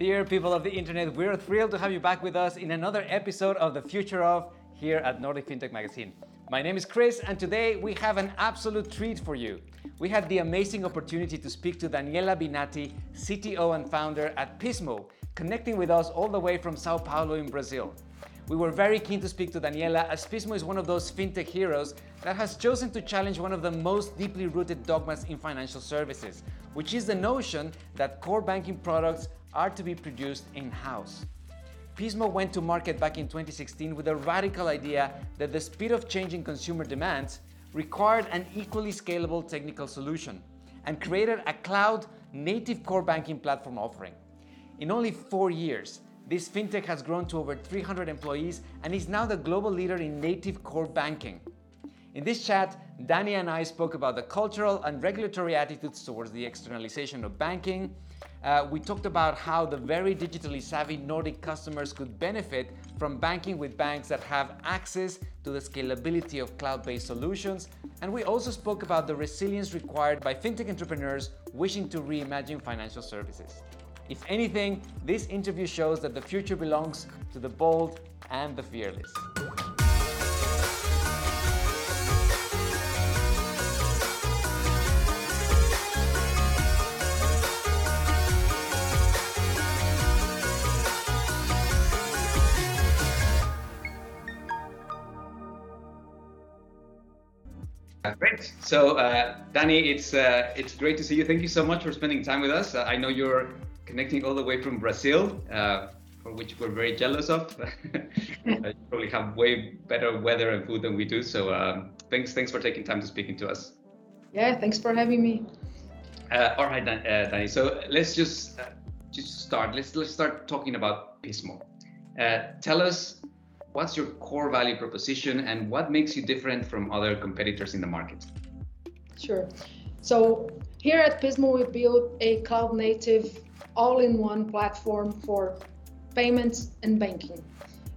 Dear people of the internet, we're thrilled to have you back with us in another episode of The Future of here at Nordic FinTech Magazine. My name is Chris, and today we have an absolute treat for you. We had the amazing opportunity to speak to Daniela Binatti, CTO and founder at Pismo, connecting with us all the way from Sao Paulo in Brazil. We were very keen to speak to Daniela as Pismo is one of those fintech heroes that has chosen to challenge one of the most deeply rooted dogmas in financial services, which is the notion that core banking products are to be produced in house. Pismo went to market back in 2016 with a radical idea that the speed of changing consumer demands required an equally scalable technical solution and created a cloud native core banking platform offering. In only four years, this fintech has grown to over 300 employees and is now the global leader in native core banking. In this chat, Dani and I spoke about the cultural and regulatory attitudes towards the externalization of banking. Uh, we talked about how the very digitally savvy Nordic customers could benefit from banking with banks that have access to the scalability of cloud based solutions. And we also spoke about the resilience required by fintech entrepreneurs wishing to reimagine financial services. If anything, this interview shows that the future belongs to the bold and the fearless. So, uh, Dani, it's uh, it's great to see you. Thank you so much for spending time with us. Uh, I know you're connecting all the way from Brazil, uh, for which we're very jealous of. you probably have way better weather and food than we do. So, um, thanks thanks for taking time to speaking to us. Yeah, thanks for having me. Uh, all right, Dan, uh, Dani. So let's just just start. Let's let's start talking about Pismo. tell us what's your core value proposition and what makes you different from other competitors in the market? Sure. So here at Pismo, we built a cloud native all-in-one platform for payments and banking.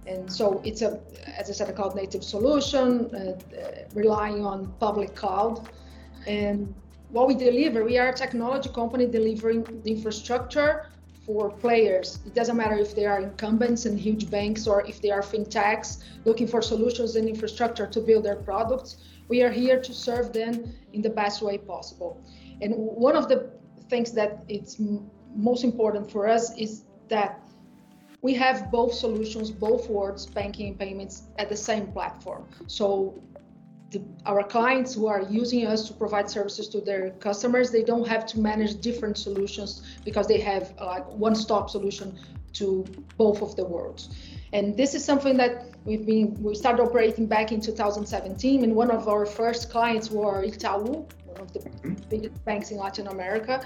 And so it's a, as I said, a cloud native solution uh, uh, relying on public cloud. And what we deliver, we are a technology company delivering the infrastructure for players. It doesn't matter if they are incumbents and huge banks or if they are fintechs looking for solutions and infrastructure to build their products. We are here to serve them in the best way possible. And one of the things that it's most important for us is that we have both solutions, both worlds, banking and payments, at the same platform. So the, our clients who are using us to provide services to their customers, they don't have to manage different solutions because they have like one-stop solution to both of the worlds. And this is something that we've been we started operating back in 2017, and one of our first clients were Itaú, one of the biggest banks in Latin America.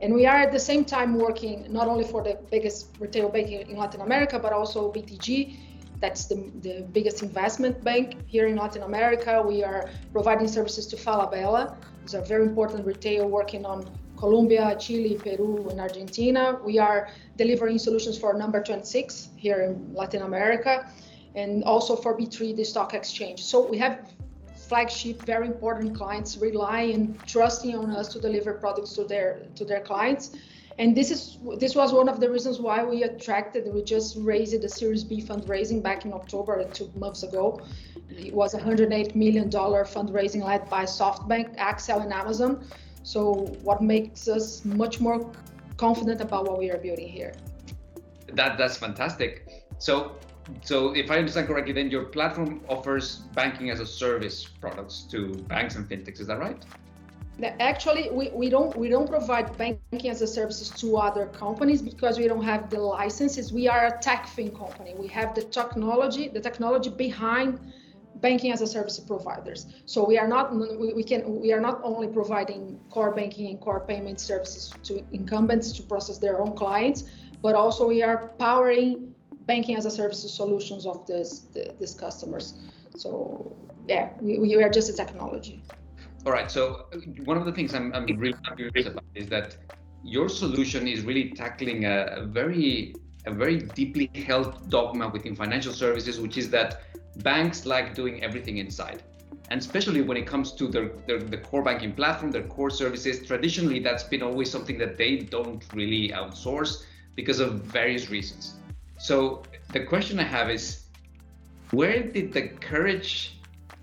And we are at the same time working not only for the biggest retail bank in Latin America, but also BTG that's the, the biggest investment bank here in Latin America. We are providing services to Falabella. It's a very important retail working on Colombia, Chile, Peru, and Argentina. We are delivering solutions for number 26 here in Latin America and also for B3, the stock exchange. So we have flagship, very important clients relying trusting on us to deliver products to their to their clients and this is this was one of the reasons why we attracted we just raised a series b fundraising back in october two months ago. It was a 108 million dollar fundraising led by softbank accel and amazon. So what makes us much more confident about what we are building here? That that's fantastic. So so if i understand correctly then your platform offers banking as a service products to banks and fintechs is that right Actually, we, we don't we don't provide banking as a services to other companies because we don't have the licenses. We are a tech fin company. We have the technology, the technology behind banking as a service providers. So we are not we, can we are not only providing core banking and core payment services to incumbents to process their own clients, but also we are powering banking as a service solutions of this the, these customers. So yeah, we, we are just a technology. All right. So uh, one of the things I'm, I'm really curious about is that your solution is really tackling a, a very a very deeply held dogma within financial services, which is that banks like doing everything inside. And especially when it comes to their, their, the core banking platform, their core services, traditionally that's been always something that they don't really outsource. because of various reasons. So the question I have is, where did the courage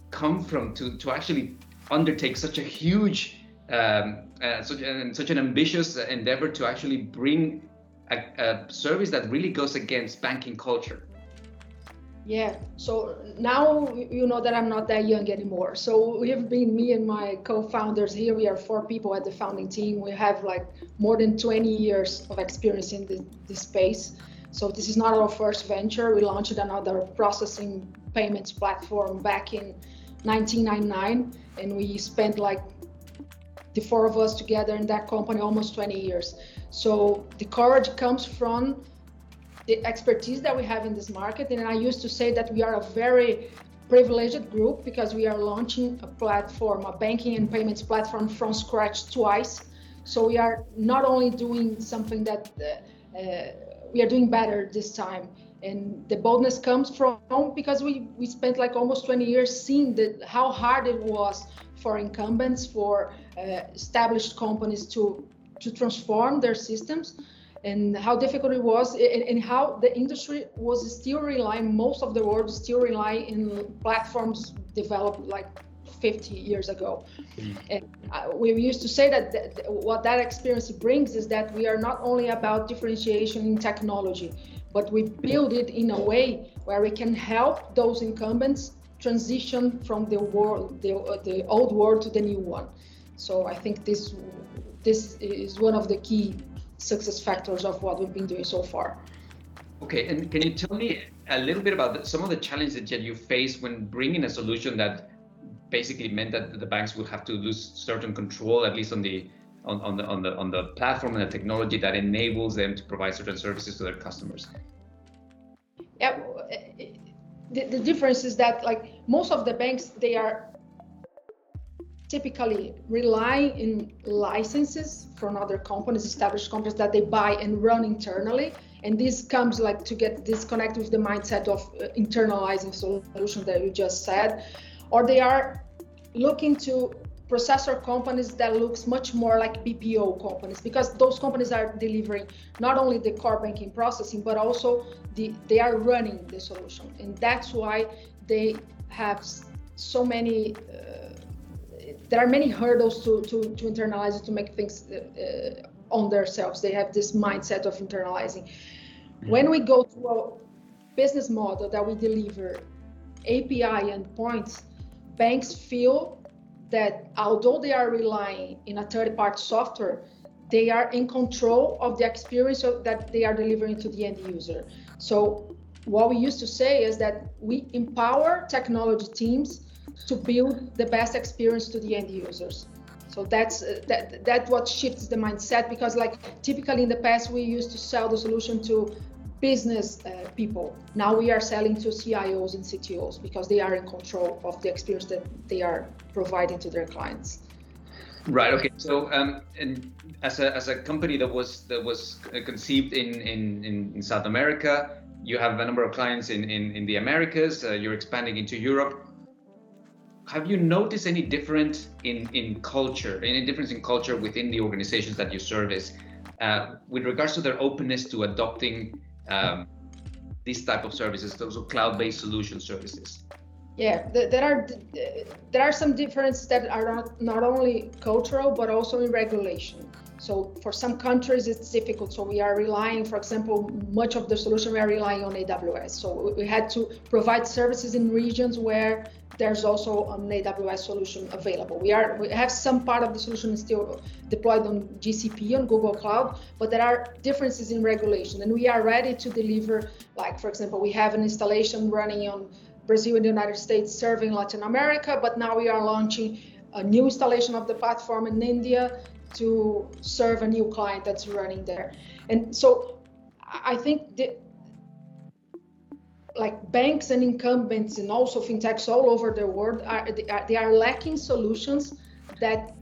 come from to, to actually undertake such a huge, um, uh, such, such an ambitious endeavor to actually bring a, a service that really goes against banking culture? Yeah, so now you know that I'm not that young anymore. So we have been me and my co-founders here. We are four people at the founding team. We have like more than 20 years of experience in the, this space. So this is not our first venture. We launched another processing payments platform back in 1999, and we spent like the four of us together in that company almost 20 years. So the courage comes from the expertise that we have in this market. And I used to say that we are a very privileged group because we are launching a platform, a banking and payments platform from scratch twice. So we are not only doing something that uh, uh, we are doing better this time. And the boldness comes from because we, we spent like almost 20 years seeing that how hard it was for incumbents, for uh, established companies to to transform their systems and how difficult it was and, and, how the industry was still relying most of the world still rely in platforms developed like 50 years ago mm. and uh, we used to say that th- what that experience brings is that we are not only about differentiation in technology but we build it in a way where we can help those incumbents transition from the world the, uh, the old world to the new one so i think this this is one of the key success factors of what we've been doing so far. Okay, and can you tell me a little bit about some of the challenges that you faced when bringing a solution that basically meant that the banks would have to lose certain control, at least on the on, on the on the on the platform and the technology that enables them to provide certain services to their customers? Yeah, the, the difference is that like most of the banks they are typically rely in licenses from other companies, established companies that they buy and run internally. And this comes like to get disconnected with the mindset of uh, internalizing solution that you just said, or they are looking to processor companies that looks much more like BPO companies because those companies are delivering not only the core banking processing but also the they are running the solution and that's why they have so many uh, there are many hurdles to, to, to internalize it, to make things uh, on themselves. They have this mindset of internalizing. Mm-hmm. When we go to a business model that we deliver API endpoints, banks feel that although they are relying in a third-party software, they are in control of the experience that they are delivering to the end user. So what we used to say is that we empower technology teams to build the best experience to the end users. So that's uh, that that what shifts the mindset because like typically in the past we used to sell the solution to business uh, people. Now we are selling to CIOs and CTOs because they are in control of the experience that they are providing to their clients. Right. Okay. So, um, and as a as a company that was that was conceived in in in, South America, you have a number of clients in in, in the Americas. Uh, you're expanding into Europe have you noticed any difference in, in culture, any difference in culture within the organizations that you service uh, with regards to their openness to adopting um, these type of services, those are cloud-based solution services? Yeah, there are there are some differences that are not, not only cultural but also in regulation. So for some countries, it's difficult. So we are relying, for example, much of the solution we are relying on AWS. So we had to provide services in regions where there's also an AWS solution available. We are we have some part of the solution still deployed on GCP on Google Cloud, but there are differences in regulation, and we are ready to deliver. Like for example, we have an installation running on Brazil and the United States serving Latin America, but now we are launching a new installation of the platform in India to serve a new client that's running there. And so I think that like banks and incumbents and also fintechs all over the world are they, are they are lacking solutions that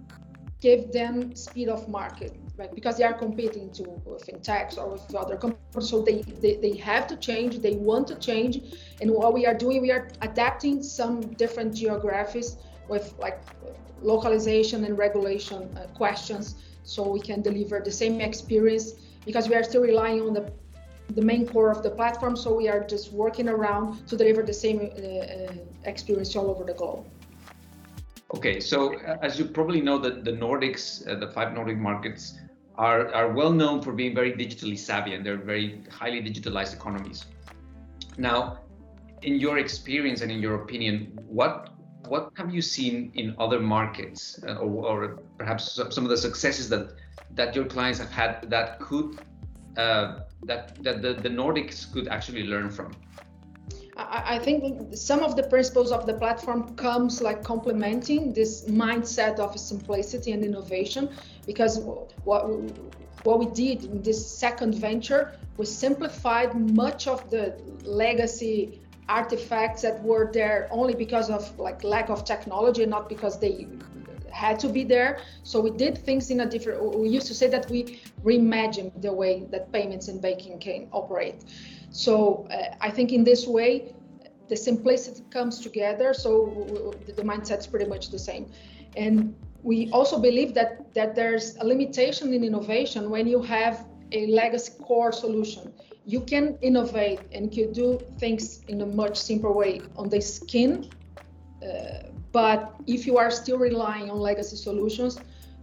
give them speed of market right? Because they are competing to fintechs or with other companies. So they, they they have to change they want to change. And what we are doing we are adapting some different geographies with like localization and regulation uh, questions so we can deliver the same experience because we are still relying on the the main core of the platform. So we are just working around to deliver the same uh, uh, experience all over the globe. Okay, so uh, as you probably know, that the Nordics, uh, the five Nordic markets, are, are well known for being very digitally savvy and they're very highly digitalized economies. Now, in your experience and in your opinion, what what have you seen in other markets, uh, or, or, perhaps some of the successes that that your clients have had that could uh, that that the, the Nordics could actually learn from? I, think some of the principles of the platform comes like complementing this mindset of simplicity and innovation, because what what we did in this second venture we simplified much of the legacy artifacts that were there only because of like lack of technology not because they had to be there. So we did things in a different. We used to say that we reimagined the way that payments and banking can operate. So uh, I think in this way, the simplicity comes together. So the mindset is pretty much the same, and we also believe that that there's a limitation in innovation when you have a legacy core solution. You can innovate and you do things in a much simpler way on the skin. Uh, but if you are still relying on legacy solutions,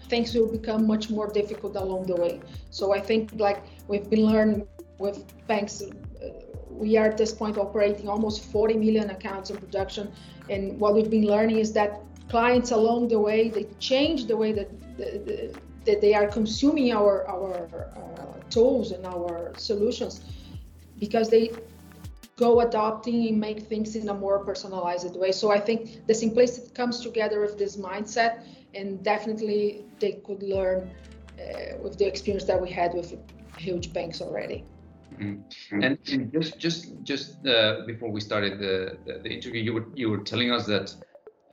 things will become much more difficult along the way. So I think like we've been learning with banks, uh, we are at this point operating almost 40 million accounts in production. And what we've been learning is that clients along the way, they change the way that, that they are consuming our, our uh, tools and our solutions because they go adopting and make things in a more personalized way. So I think the simplicity comes together with this mindset, and definitely they could learn uh, with the experience that we had with huge banks already. Mm-hmm. And, and, just just just uh, before we started the, the, the, interview, you were you were telling us that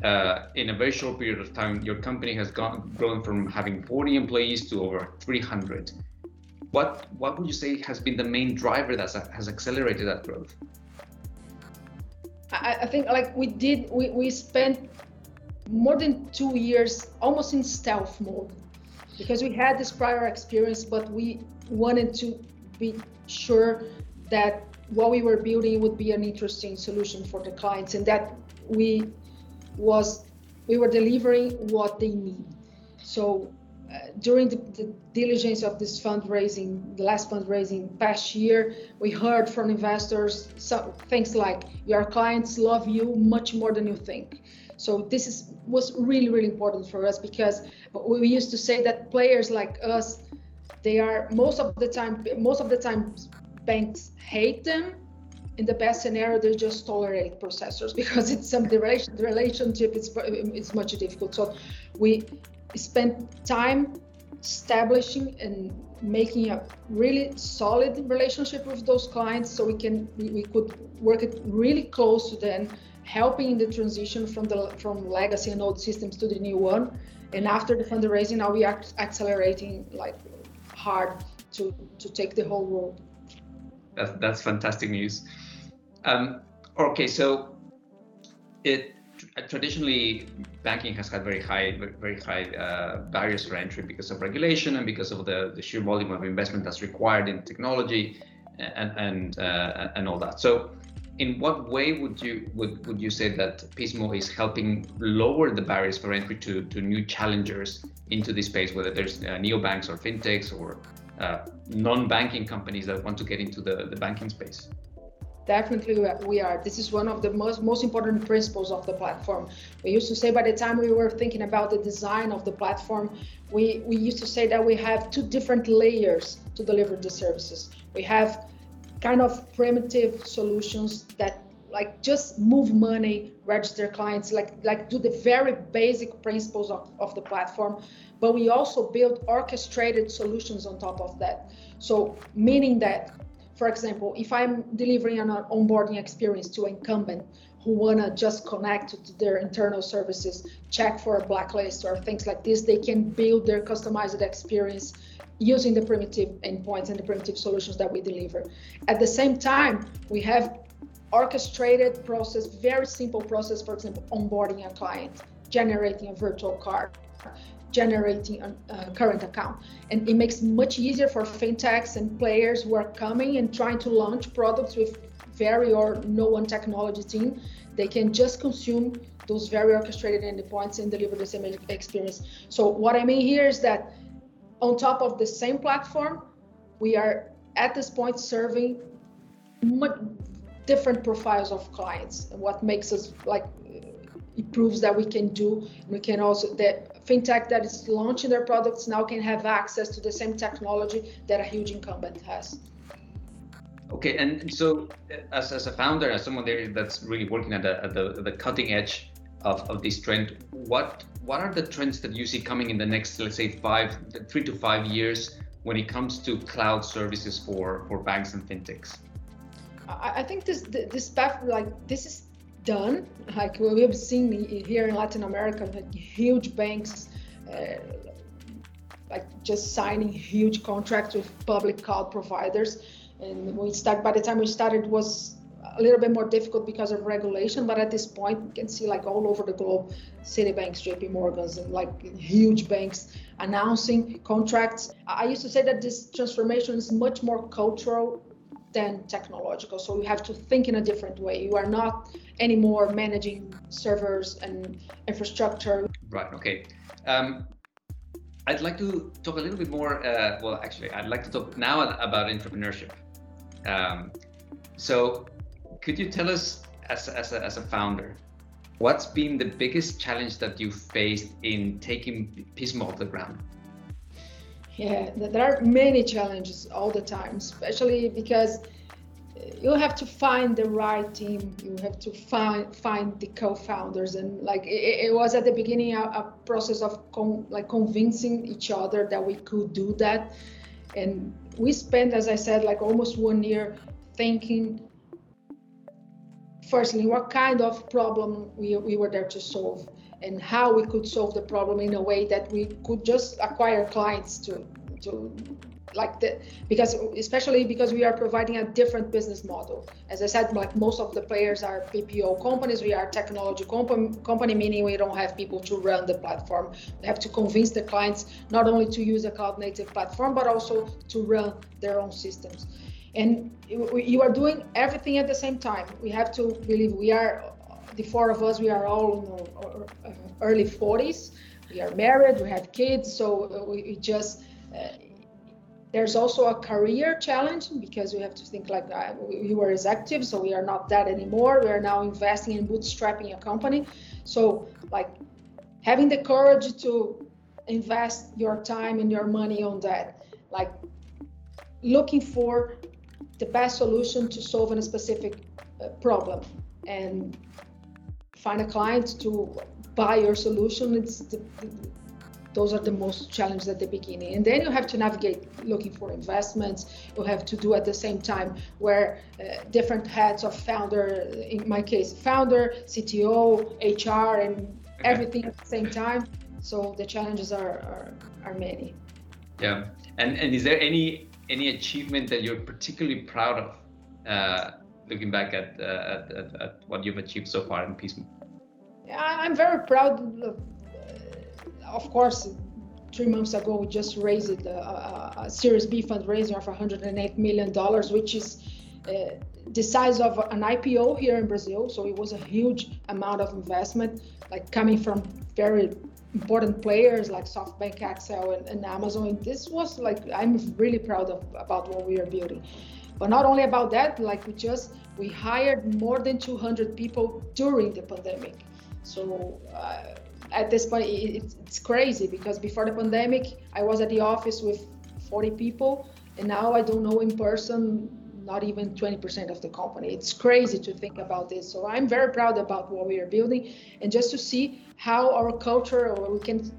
uh, in a very short period of time, your company has gone grown from having 40 employees to over 300 what what would you say has been the main driver that has accelerated that growth? I, I think like we did we, we spent more than two years almost in stealth mode because we had this prior experience but we wanted to be sure that what we were building would be an interesting solution for the clients and that we was we were delivering what they need so uh, during the, the, diligence of this fundraising, the last fundraising past year, we heard from investors some things like your clients love you much more than you think. So this is was really really important for us because we used to say that players like us, they are most of the time most of the time banks hate them. In the best scenario, they just tolerate processors because it's some the relationship is it's much difficult. So we spent time establishing and making a really solid relationship with those clients so we can we, we could work it really close to them helping in the transition from the from legacy and old systems to the new one. And after the fundraising now we are accelerating like hard to to take the whole world. That's that's fantastic news um, okay so it traditionally banking has had very high very high uh, barriers for entry because of regulation and because of the, the sheer volume of investment that's required in technology and and uh, and all that so in what way would you would, would you say that Pismo is helping lower the barriers for entry to, to new challengers into this space, whether there's uh, neobanks or fintechs or uh, non-banking companies that want to get into the, the banking space? Definitely we are. This is one of the most most important principles of the platform. We used to say by the time we were thinking about the design of the platform we we used to say that we have two different layers to deliver the services. We have kind of primitive solutions that like just move money register clients like like do the very basic principles of, of the platform. But we also build orchestrated solutions on top of that. So meaning that for example, if I'm delivering an onboarding experience to an incumbent who want to just connect to their internal services, check for a blacklist or things like this, they can build their customized experience using the primitive endpoints and the primitive solutions that we deliver. At the same time, we have orchestrated process, very simple process, for example, onboarding a client, generating a virtual card, generating a, a, uh, current account. And it makes much easier for fintechs and players who are coming and trying to launch products with very or no one technology team. They can just consume those very orchestrated endpoints and deliver the same experience. So what I mean here is that on top of the same platform, we are at this point serving much different profiles of clients. And what makes us like it proves that we can do. We can also that fintech that is launching their products now can have access to the same technology that a huge incumbent has. Okay, and so as, as a founder, as someone there that's really working at the, at the, the cutting edge of, of this trend, what what are the trends that you see coming in the next, let's say, five, three to five years when it comes to cloud services for, for banks and fintechs? I think this this path like this is done. Like we have seen here in Latin America, like huge banks, uh, like just signing huge contracts with public cloud providers. And we start by the time we started was a little bit more difficult because of regulation, but at this point you can see like all over the globe, Citibanks, JP Morgans, and like huge banks announcing contracts. I used to say that this transformation is much more cultural than technological. So you have to think in a different way. You are not anymore managing servers and infrastructure. Right. Okay. Um, I'd like to talk a little bit more. Uh, well, actually, I'd like to talk now about entrepreneurship. Um, so, could you tell us, as, as, a, as a founder, what's been the biggest challenge that you faced in taking Pismo off the ground? Yeah, there are many challenges all the time, especially because uh, you have to find the right team. You have to find find the co-founders, and like it, it was at the beginning a, a process of con, like convincing each other that we could do that, and we spent, as I said, like almost one year thinking. Firstly, what kind of problem we, we were there to solve and how we could solve the problem in a way that we could just acquire clients to to like the because especially because we are providing a different business model. As i said like most of the players are BPO companies. We are technology comp- company meaning we don't have people to run the platform. We have to convince the clients not only to use a cloud native platform but also to run their own systems. And you are doing everything at the same time. We have to believe we are the four of us, we are all in our early 40s. We are married, we have kids, so we just uh, there's also a career challenge because we have to think like uh, we were executives, so we are not that anymore. We are now investing in bootstrapping a company. So like having the courage to invest your time and your money on that, like looking for the best solution to solve a specific uh, problem and find a client to buy your solution. It's the, the, those are the most challenges at the beginning. And then you have to navigate looking for investments. You have to do at the same time where uh, different heads of founder, in my case, founder, CTO, HR, and everything at the same time. So the challenges are, are, are many. Yeah. And, and is there any any achievement that you're particularly proud of uh, looking back at, uh, at, at, at, what you've achieved so far in Pismo? Yeah, I'm very proud. Of, of course, three months ago we just raised a, a, a Series B fundraiser of 108 million dollars, which is uh, the size of an IPO here in Brazil. So it was a huge amount of investment, like coming from very important players like SoftBank, Accel, and, and Amazon. And this was like I'm really proud of about what we are building. But not only about that, like we just we hired more than 200 people during the pandemic. So uh, at this point, it's, it's crazy because before the pandemic, I was at the office with 40 people, and now I don't know in person not even 20% of the company. It's crazy to think about this. So I'm very proud about what we are building, and just to see how our culture, or we can,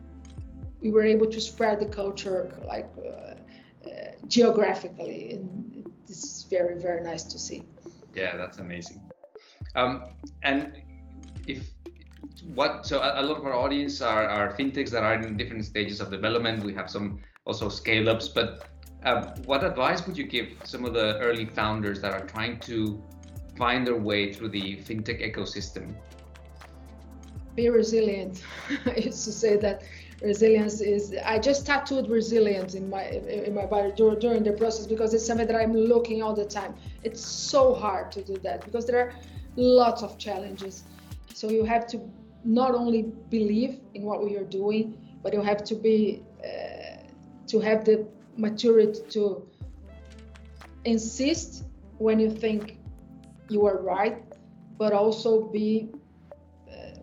we were able to spread the culture like uh, uh, geographically, and it's very very nice to see. Yeah, that's amazing. Um, and if what so a, a, lot of our audience are, are fintechs that are in different stages of development. We have some also scale ups, but um, what advice would you give some of the early founders that are trying to find their way through the fintech ecosystem? Be resilient. I used to say that resilience is I just tattooed resilience in my in my body during the process because it's something that I'm looking all the time. It's so hard to do that because there are lots of challenges. So you have to not only believe in what are doing, but you have to be uh, to have the maturity to insist when you think you are right, but also be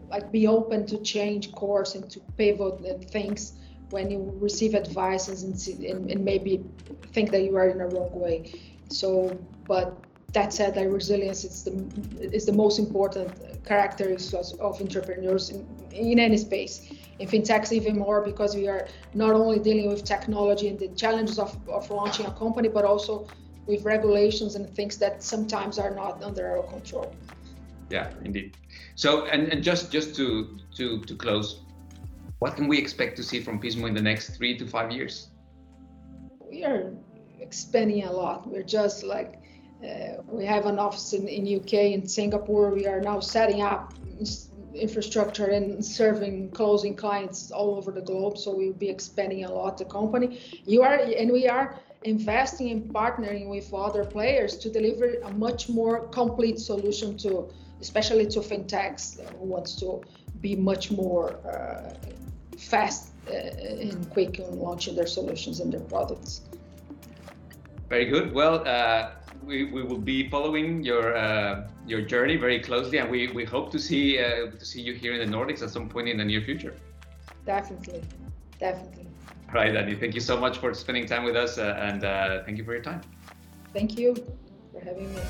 like be open to change course and to pivot and things when you receive advices and, and, and, maybe think that you are in a wrong way. So, but that said, like resilience is the is the most important characteristics of entrepreneurs in, in any space. In fintechs, even more because we are not only dealing with technology and the challenges of, of launching a company, but also with regulations and things that sometimes are not under our control yeah indeed. So and, and just just to to to close what can we expect to see from pismo in the next three to five years? We are expanding a lot. We're just like uh, we have an office in, in uk in singapore. We are now setting up infrastructure and serving closing clients all over the globe. So we'll be expanding a lot the company. You are and we are investing and partnering with other players to deliver a much more complete solution to especially to fintechs who wants to be much more uh, fast uh, and quick in launching their solutions and their products. Very good. Well, uh, we, we will be following your uh, your journey very closely, and we, we hope to see uh, to see you here in the Nordics at some point in the near future. Definitely, definitely. Right, Andy. Thank you so much for spending time with us, uh, and thank you for your time. Thank you for having me.